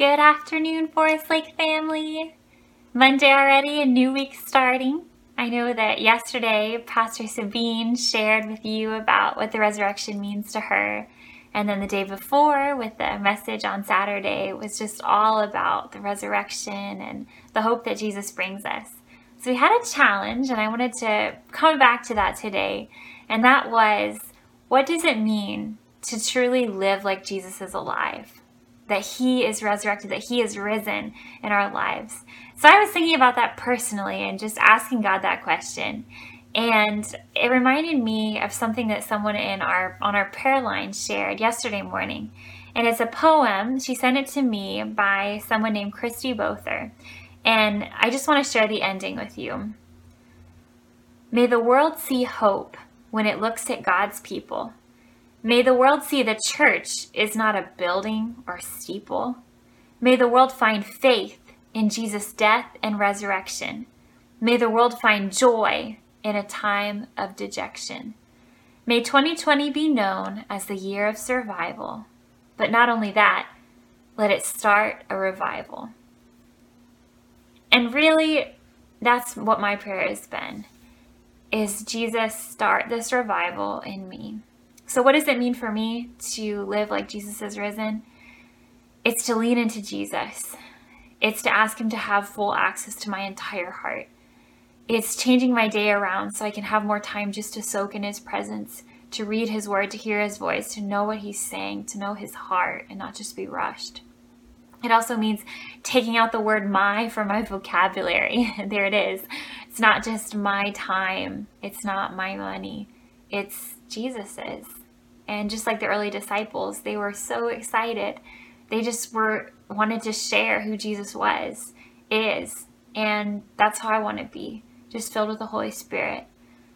Good afternoon, Forest Lake family. Monday already, a new week starting. I know that yesterday Pastor Sabine shared with you about what the resurrection means to her. And then the day before, with the message on Saturday, was just all about the resurrection and the hope that Jesus brings us. So we had a challenge, and I wanted to come back to that today. And that was what does it mean to truly live like Jesus is alive? That He is resurrected, that He is risen in our lives. So I was thinking about that personally and just asking God that question. And it reminded me of something that someone in our on our prayer line shared yesterday morning. And it's a poem. She sent it to me by someone named Christy Bother. And I just want to share the ending with you. May the world see hope when it looks at God's people May the world see the church is not a building or steeple. May the world find faith in Jesus' death and resurrection. May the world find joy in a time of dejection. May 2020 be known as the year of survival. But not only that, let it start a revival. And really, that's what my prayer has been. Is Jesus start this revival in me? So, what does it mean for me to live like Jesus is risen? It's to lean into Jesus. It's to ask Him to have full access to my entire heart. It's changing my day around so I can have more time just to soak in His presence, to read His word, to hear His voice, to know what He's saying, to know His heart, and not just be rushed. It also means taking out the word my from my vocabulary. there it is. It's not just my time, it's not my money, it's Jesus's. And just like the early disciples, they were so excited. They just were wanted to share who Jesus was, is. And that's how I want to be, just filled with the Holy Spirit.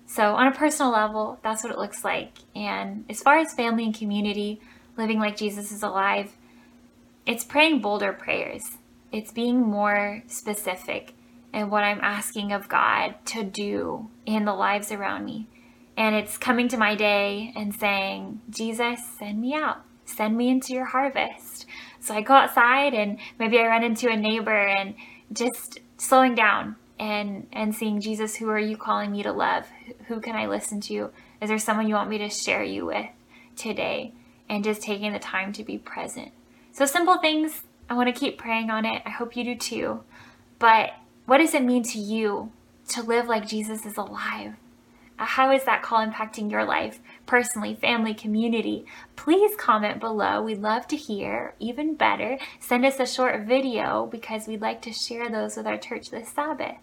So, on a personal level, that's what it looks like. And as far as family and community, living like Jesus is alive, it's praying bolder prayers. It's being more specific in what I'm asking of God to do in the lives around me. And it's coming to my day and saying, Jesus, send me out. Send me into your harvest. So I go outside and maybe I run into a neighbor and just slowing down and and seeing Jesus, who are you calling me to love? Who can I listen to? Is there someone you want me to share you with today? And just taking the time to be present. So simple things. I want to keep praying on it. I hope you do too. But what does it mean to you to live like Jesus is alive? How is that call impacting your life, personally, family, community? Please comment below. We'd love to hear. Even better, send us a short video because we'd like to share those with our church this Sabbath.